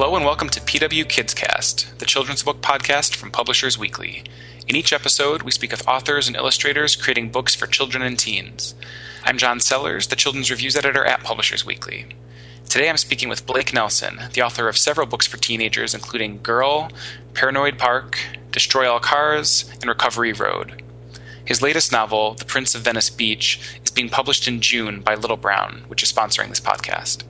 Hello and welcome to PW Kidscast, the children's book podcast from Publishers Weekly. In each episode, we speak with authors and illustrators creating books for children and teens. I'm John Sellers, the children's reviews editor at Publishers Weekly. Today I'm speaking with Blake Nelson, the author of several books for teenagers, including Girl, Paranoid Park, Destroy All Cars, and Recovery Road. His latest novel, The Prince of Venice Beach, is being published in June by Little Brown, which is sponsoring this podcast.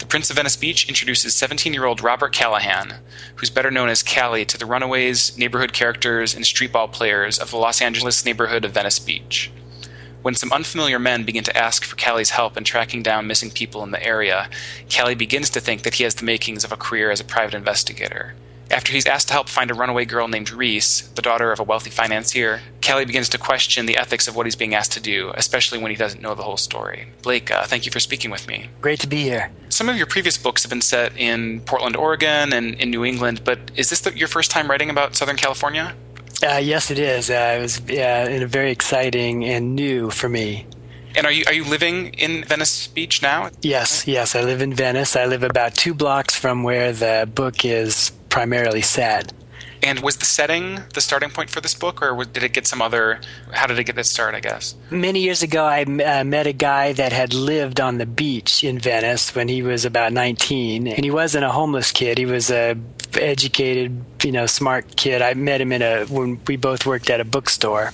The Prince of Venice Beach introduces 17 year old Robert Callahan, who's better known as Callie to the runaways, neighborhood characters, and streetball players of the Los Angeles neighborhood of Venice Beach. When some unfamiliar men begin to ask for Callie's help in tracking down missing people in the area, Callie begins to think that he has the makings of a career as a private investigator. After he's asked to help find a runaway girl named Reese, the daughter of a wealthy financier, Callie begins to question the ethics of what he's being asked to do, especially when he doesn't know the whole story. Blake, uh, thank you for speaking with me. Great to be here. Some of your previous books have been set in Portland, Oregon, and in New England, but is this the, your first time writing about Southern California? Uh, yes, it is. Uh, it was uh, very exciting and new for me. And are you are you living in Venice Beach now? Yes, yes. I live in Venice. I live about two blocks from where the book is primarily set. And was the setting the starting point for this book, or did it get some other? How did it get its start? I guess many years ago, I uh, met a guy that had lived on the beach in Venice when he was about 19, and he wasn't a homeless kid. He was a educated, you know, smart kid. I met him in a when we both worked at a bookstore,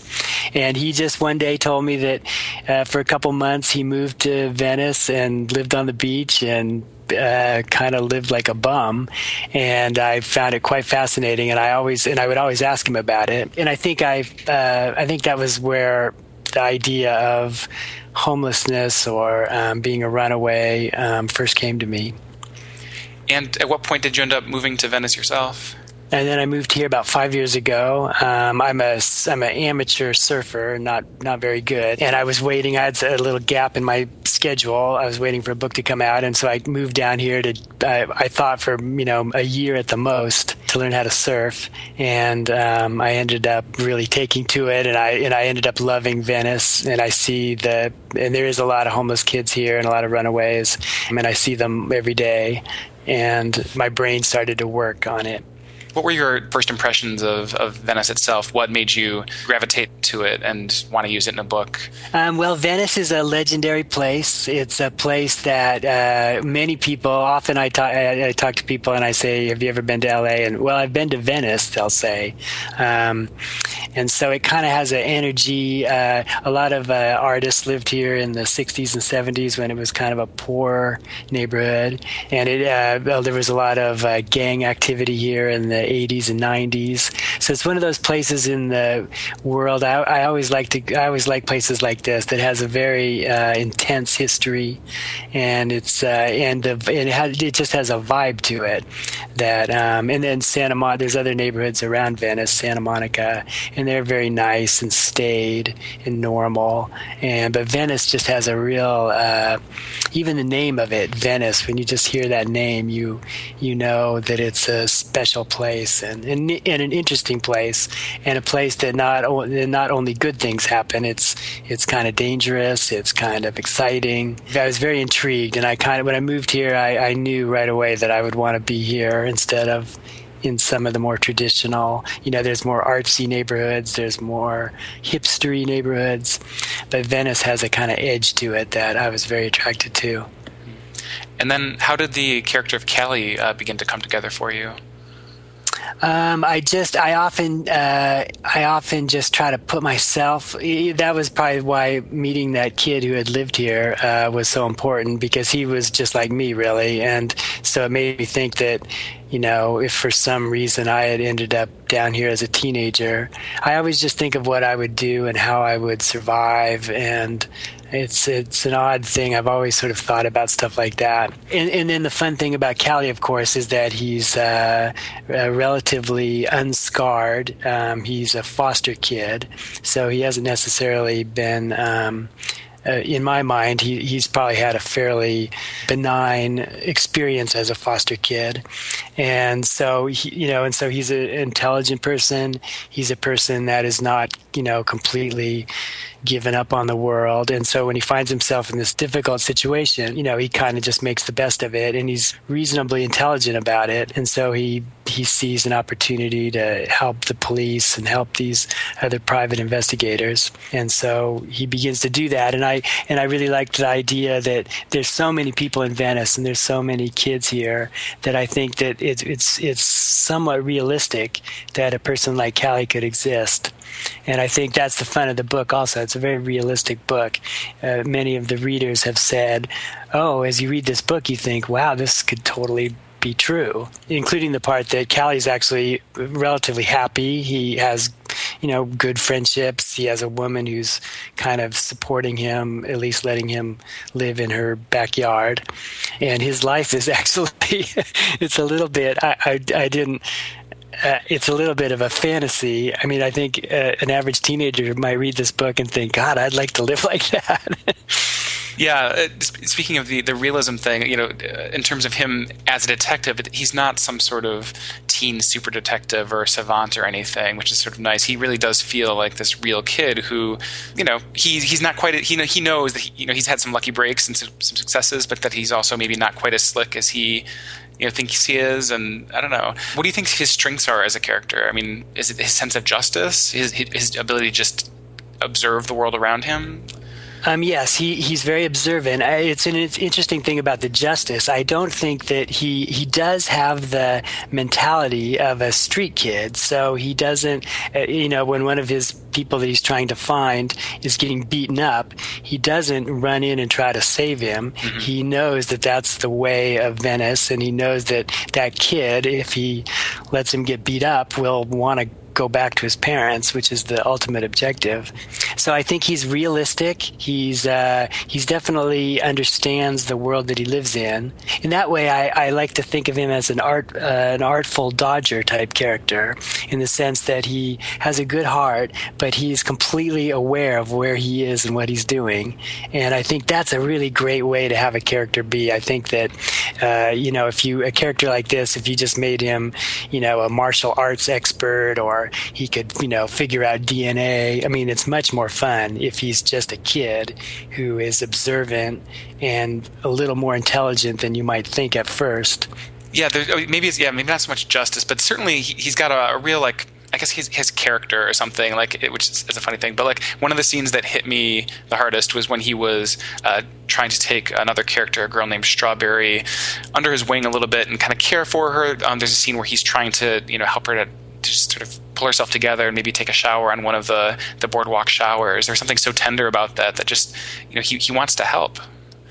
and he just one day told me that uh, for a couple months he moved to Venice and lived on the beach and uh, kind of lived like a bum, and I found it quite fascinating. And I always and I would always ask him about it. And I think I uh, I think that was where the idea of homelessness or um, being a runaway um, first came to me. And at what point did you end up moving to Venice yourself? And then I moved here about five years ago. Um, I'm a I'm an amateur surfer, not not very good, and I was waiting. I had a little gap in my schedule. I was waiting for a book to come out, and so I moved down here to. I, I thought for you know a year at the most to learn how to surf, and um, I ended up really taking to it, and I and I ended up loving Venice, and I see the and there is a lot of homeless kids here and a lot of runaways, and I see them every day, and my brain started to work on it. What were your first impressions of, of Venice itself? What made you gravitate to it and want to use it in a book? Um, well, Venice is a legendary place. It's a place that uh, many people, often I talk, I, I, talk to people and I say, Have you ever been to LA? And well, I've been to Venice, they'll say. Um, and so it kind of has an energy. Uh, a lot of uh, artists lived here in the 60s and 70s when it was kind of a poor neighborhood. And it, uh, well, there was a lot of uh, gang activity here in the 80s and 90s. So it's one of those places in the world. I, I always like to. I always like places like this that has a very uh, intense history, and it's uh, and it, has, it just has a vibe to it. That um, and then Santa Monica. There's other neighborhoods around Venice, Santa Monica, and they're very nice and staid and normal. And but Venice just has a real. Uh, even the name of it, Venice. When you just hear that name, you you know that it's a special place place and, and, and an interesting place and a place that not not only good things happen. It's it's kind of dangerous. It's kind of exciting. I was very intrigued, and I kind of when I moved here, I, I knew right away that I would want to be here instead of in some of the more traditional. You know, there's more artsy neighborhoods, there's more hipstery neighborhoods, but Venice has a kind of edge to it that I was very attracted to. And then, how did the character of Callie uh, begin to come together for you? Um, I just, I often, uh, I often just try to put myself. That was probably why meeting that kid who had lived here uh, was so important because he was just like me, really, and so it made me think that, you know, if for some reason I had ended up down here as a teenager, I always just think of what I would do and how I would survive and it's it's an odd thing. I've always sort of thought about stuff like that. And, and then the fun thing about Callie, of course, is that he's uh, uh, relatively unscarred. Um, he's a foster kid, so he hasn't necessarily been. Um, uh, in my mind, he, he's probably had a fairly benign experience as a foster kid, and so he, you know, and so he's an intelligent person. He's a person that is not, you know, completely given up on the world. And so when he finds himself in this difficult situation, you know, he kind of just makes the best of it and he's reasonably intelligent about it. And so he he sees an opportunity to help the police and help these other private investigators. And so he begins to do that. And I and I really liked the idea that there's so many people in Venice and there's so many kids here that I think that it's it's it's somewhat realistic that a person like Callie could exist. And I think that's the fun of the book also. It's a very realistic book. Uh, many of the readers have said, oh, as you read this book, you think, wow, this could totally be true, including the part that Callie's actually relatively happy. He has, you know, good friendships. He has a woman who's kind of supporting him, at least letting him live in her backyard. And his life is actually, it's a little bit, I, I, I didn't, uh, it's a little bit of a fantasy. I mean, I think uh, an average teenager might read this book and think, God, I'd like to live like that. yeah. Uh, speaking of the, the realism thing, you know, in terms of him as a detective, he's not some sort of teen super detective or savant or anything, which is sort of nice. He really does feel like this real kid who, you know, he, he's not quite, a, he, he knows that, he, you know, he's had some lucky breaks and some, some successes, but that he's also maybe not quite as slick as he you know thinks he is and i don't know. What do you think his strengths are as a character? I mean is it his sense of justice? His his ability to just observe the world around him um, yes, he, he's very observant. It's an interesting thing about the justice. I don't think that he he does have the mentality of a street kid. So he doesn't, uh, you know, when one of his people that he's trying to find is getting beaten up, he doesn't run in and try to save him. Mm-hmm. He knows that that's the way of Venice, and he knows that that kid, if he lets him get beat up, will want to go back to his parents, which is the ultimate objective. So I think he's realistic. He's uh, he's definitely understands the world that he lives in. In that way, I, I like to think of him as an art uh, an artful dodger type character, in the sense that he has a good heart, but he's completely aware of where he is and what he's doing. And I think that's a really great way to have a character be. I think that uh, you know if you a character like this, if you just made him, you know, a martial arts expert or he could, you know, figure out DNA. I mean, it's much more fun if he's just a kid who is observant and a little more intelligent than you might think at first. Yeah, maybe it's yeah, maybe not so much justice, but certainly he's got a, a real like I guess his his character or something like it, which is, is, a funny thing. But like one of the scenes that hit me the hardest was when he was uh, trying to take another character, a girl named Strawberry, under his wing a little bit and kind of care for her. Um, there's a scene where he's trying to you know help her to just sort of pull herself together and maybe take a shower on one of the the boardwalk showers. There's something so tender about that that just you know he he wants to help.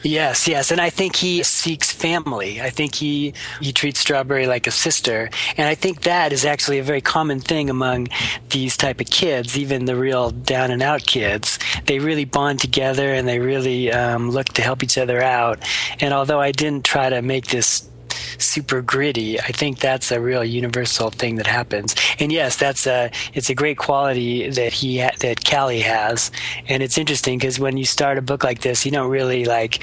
Yes, yes, and I think he seeks family. I think he he treats Strawberry like a sister, and I think that is actually a very common thing among these type of kids, even the real down and out kids. They really bond together and they really um, look to help each other out. And although I didn't try to make this super gritty. I think that's a real universal thing that happens. And yes, that's a it's a great quality that he ha- that Callie has. And it's interesting because when you start a book like this, you don't really like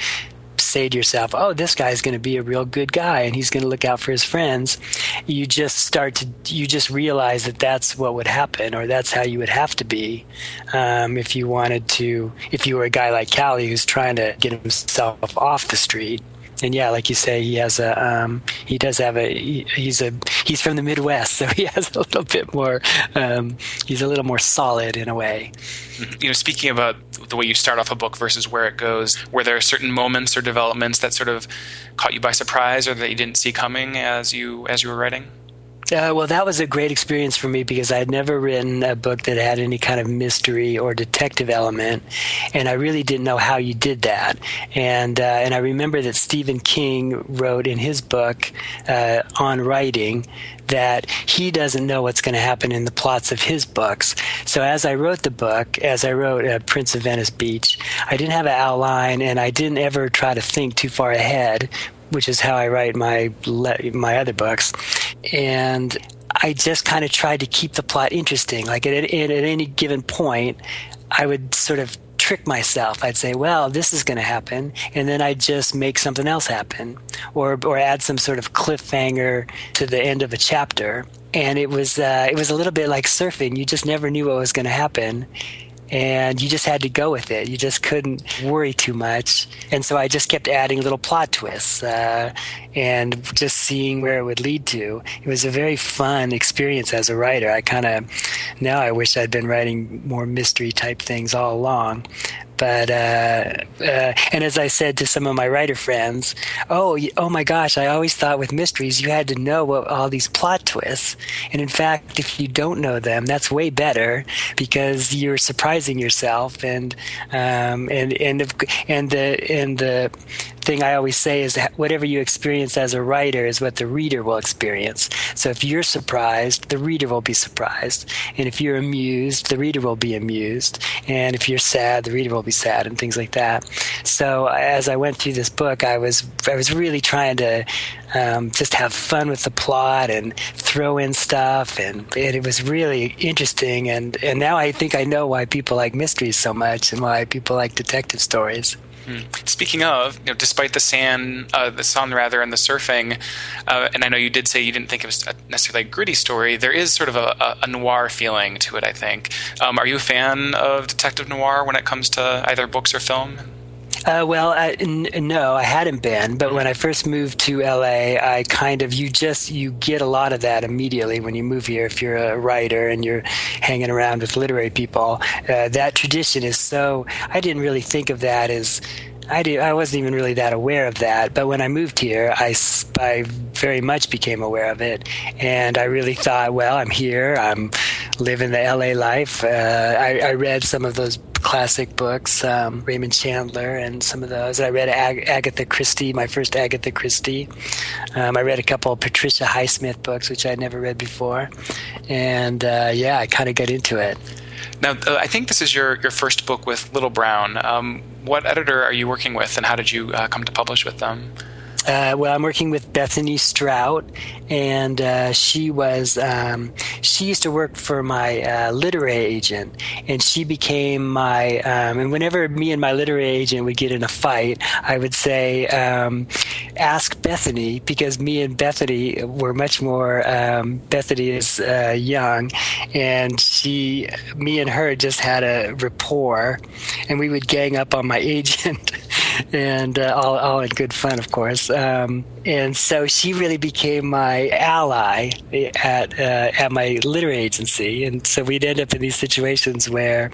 say to yourself, "Oh, this guy's going to be a real good guy and he's going to look out for his friends." You just start to you just realize that that's what would happen, or that's how you would have to be um, if you wanted to. If you were a guy like Callie who's trying to get himself off the street and yeah, like you say, he has a um, he does have a he, he's a he's from the Midwest, so he has a little bit more um, he's a little more solid in a way. You know, speaking about the way you start off a book versus where it goes, were there certain moments or developments that sort of caught you by surprise or that you didn't see coming as you as you were writing? Uh, well, that was a great experience for me because I had never written a book that had any kind of mystery or detective element, and I really didn't know how you did that. And uh, and I remember that Stephen King wrote in his book uh, on writing that he doesn't know what's going to happen in the plots of his books. So as I wrote the book, as I wrote uh, Prince of Venice Beach, I didn't have an outline, and I didn't ever try to think too far ahead which is how I write my my other books, and I just kind of tried to keep the plot interesting. Like at, at, at any given point, I would sort of trick myself. I'd say, "Well, this is going to happen," and then I'd just make something else happen, or or add some sort of cliffhanger to the end of a chapter. And it was uh, it was a little bit like surfing. You just never knew what was going to happen, and you just had to go with it. You just couldn't worry too much. And so I just kept adding little plot twists uh, and just seeing where it would lead to. It was a very fun experience as a writer. I kind of, now I wish I'd been writing more mystery type things all along but uh, uh, and as I said to some of my writer friends, oh, oh my gosh, I always thought with mysteries you had to know what, all these plot twists, and in fact, if you don't know them, that's way better because you're surprising yourself, and um, and and and the and the thing I always say is that whatever you experience as a writer is what the reader will experience. So if you're surprised, the reader will be surprised. And if you're amused, the reader will be amused. And if you're sad, the reader will be sad and things like that. So as I went through this book, I was I was really trying to um, just have fun with the plot and throw in stuff and, and, it was really interesting and, and now I think I know why people like mysteries so much and why people like detective stories. Hmm. Speaking of, you know, despite the sand, uh, the sun rather, and the surfing, uh, and I know you did say you didn't think it was necessarily a gritty story. There is sort of a, a noir feeling to it. I think. Um, are you a fan of detective noir when it comes to either books or film? Uh, well, no, I hadn't been. But when I first moved to LA, I kind of you just you get a lot of that immediately when you move here. If you're a writer and you're hanging around with literary people, uh, that tradition is so. I didn't really think of that as. I, did, I wasn't even really that aware of that, but when I moved here, I, I very much became aware of it, and I really thought, well, I'm here, I'm living the LA life. Uh, I, I read some of those classic books, um, Raymond Chandler, and some of those. I read Ag- Agatha Christie, my first Agatha Christie. Um, I read a couple of Patricia Highsmith books, which I'd never read before, and uh, yeah, I kind of got into it. Now, uh, I think this is your, your first book with Little Brown. Um, what editor are you working with, and how did you uh, come to publish with them? Uh, well, I'm working with Bethany Strout, and uh, she was um, she used to work for my uh, literary agent, and she became my. Um, and whenever me and my literary agent would get in a fight, I would say, um, "Ask Bethany," because me and Bethany were much more. Um, Bethany is uh, young, and she, me and her, just had a rapport, and we would gang up on my agent. And uh, all, all in good fun, of course. Um, and so she really became my ally at uh, at my literary agency, and so we'd end up in these situations where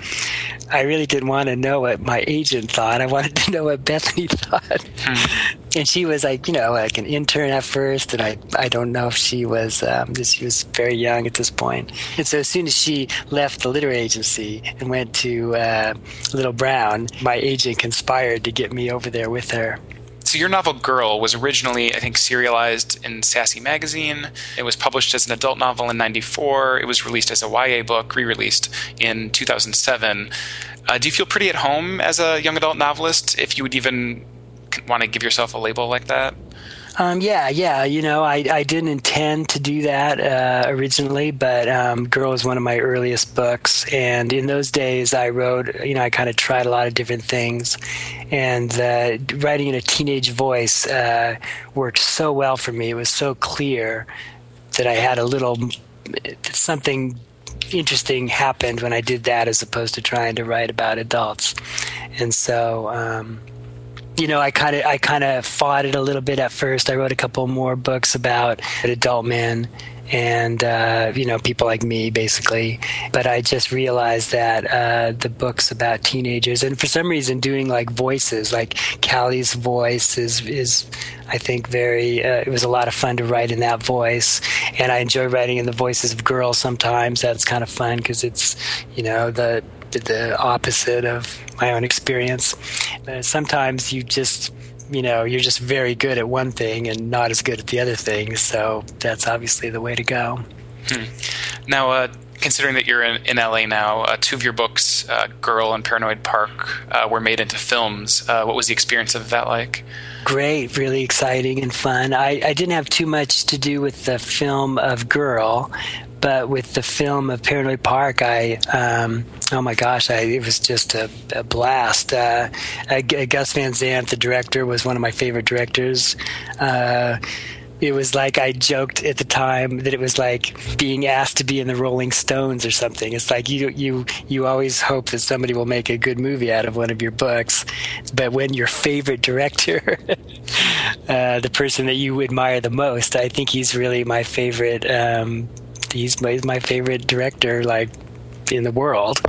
I really didn't want to know what my agent thought. I wanted to know what Bethany thought. Hmm. And she was like, you know, like an intern at first, and I, I don't know if she was, um, she was very young at this point. And so as soon as she left the literary agency and went to uh, Little Brown, my agent conspired to get me over there with her. So your novel Girl was originally, I think, serialized in Sassy magazine. It was published as an adult novel in '94. It was released as a YA book, re-released in 2007. Uh, do you feel pretty at home as a young adult novelist? If you would even want to give yourself a label like that? Um, yeah, yeah. You know, I, I didn't intend to do that uh, originally, but um, Girl was one of my earliest books. And in those days, I wrote, you know, I kind of tried a lot of different things. And uh, writing in a teenage voice uh, worked so well for me. It was so clear that I had a little something interesting happened when I did that as opposed to trying to write about adults. And so, um, you know, I kind of I kind of fought it a little bit at first. I wrote a couple more books about adult men and uh, you know people like me basically. But i just realized that uh, the books about teenagers and for some reason doing like voices like callie's voice is is i think very uh, it was a lot of fun to write in that voice. And i enjoy writing in the voices of girls sometimes. That's kind of fun because it's you know the the opposite of my own experience. Uh, sometimes you just, you know, you're just very good at one thing and not as good at the other thing. So that's obviously the way to go. Hmm. Now, uh, considering that you're in, in LA now, uh, two of your books, uh, Girl and Paranoid Park, uh, were made into films. Uh, what was the experience of that like? Great, really exciting and fun. I, I didn't have too much to do with the film of Girl, but with the film of Paranoid Park, I um, oh my gosh, I, it was just a, a blast. Uh, Gus Van Sant, the director, was one of my favorite directors. Uh, it was like I joked at the time that it was like being asked to be in the Rolling Stones or something. It's like you you you always hope that somebody will make a good movie out of one of your books, but when your favorite director, uh, the person that you admire the most, I think he's really my favorite. Um, he's my, my favorite director. Like in the world,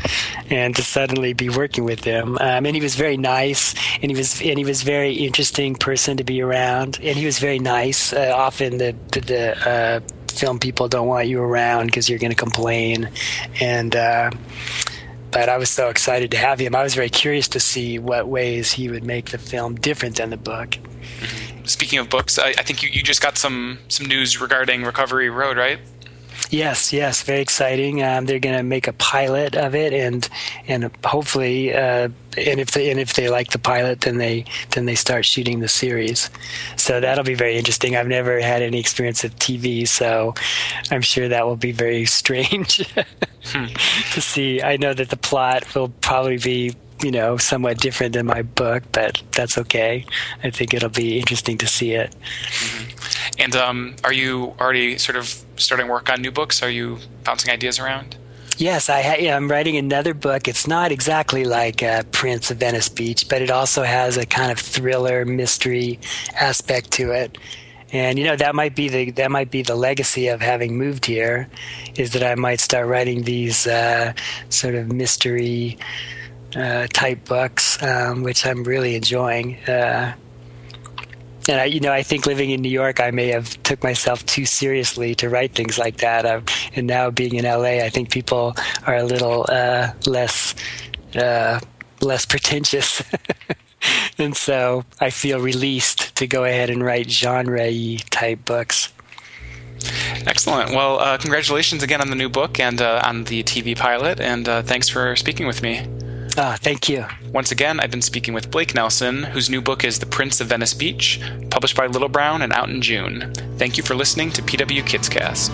and to suddenly be working with him. Um, and he was very nice, and he was and he was very interesting person to be around, and he was very nice. Uh, often the the, uh, film people don't want you around because you're going to complain, and. Uh, but I was so excited to have him. I was very curious to see what ways he would make the film different than the book. Speaking of books, I, I think you, you just got some some news regarding Recovery Road, right? Yes, yes, very exciting. Um, they're going to make a pilot of it, and and hopefully, uh, and if they and if they like the pilot, then they then they start shooting the series. So that'll be very interesting. I've never had any experience of TV, so I'm sure that will be very strange hmm. to see. I know that the plot will probably be you know somewhat different than my book, but that's okay. I think it'll be interesting to see it. Mm-hmm. And um, are you already sort of starting work on new books? Are you bouncing ideas around? Yes, I ha- I'm writing another book. It's not exactly like uh, Prince of Venice Beach, but it also has a kind of thriller mystery aspect to it. And you know that might be the that might be the legacy of having moved here, is that I might start writing these uh, sort of mystery uh, type books, um, which I'm really enjoying. And I, you know, I think living in New York, I may have took myself too seriously to write things like that. Uh, and now being in LA, I think people are a little uh, less uh, less pretentious, and so I feel released to go ahead and write genre type books. Excellent. Well, uh, congratulations again on the new book and uh, on the TV pilot, and uh, thanks for speaking with me. Ah, thank you. Once again, I've been speaking with Blake Nelson, whose new book is The Prince of Venice Beach, published by Little Brown and out in June. Thank you for listening to PW Kids Cast.